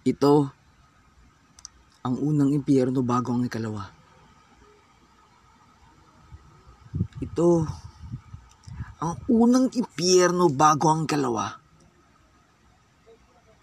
Ito ang unang impyerno bago ang ikalawa. Ito ang unang impyerno bago ang ikalawa.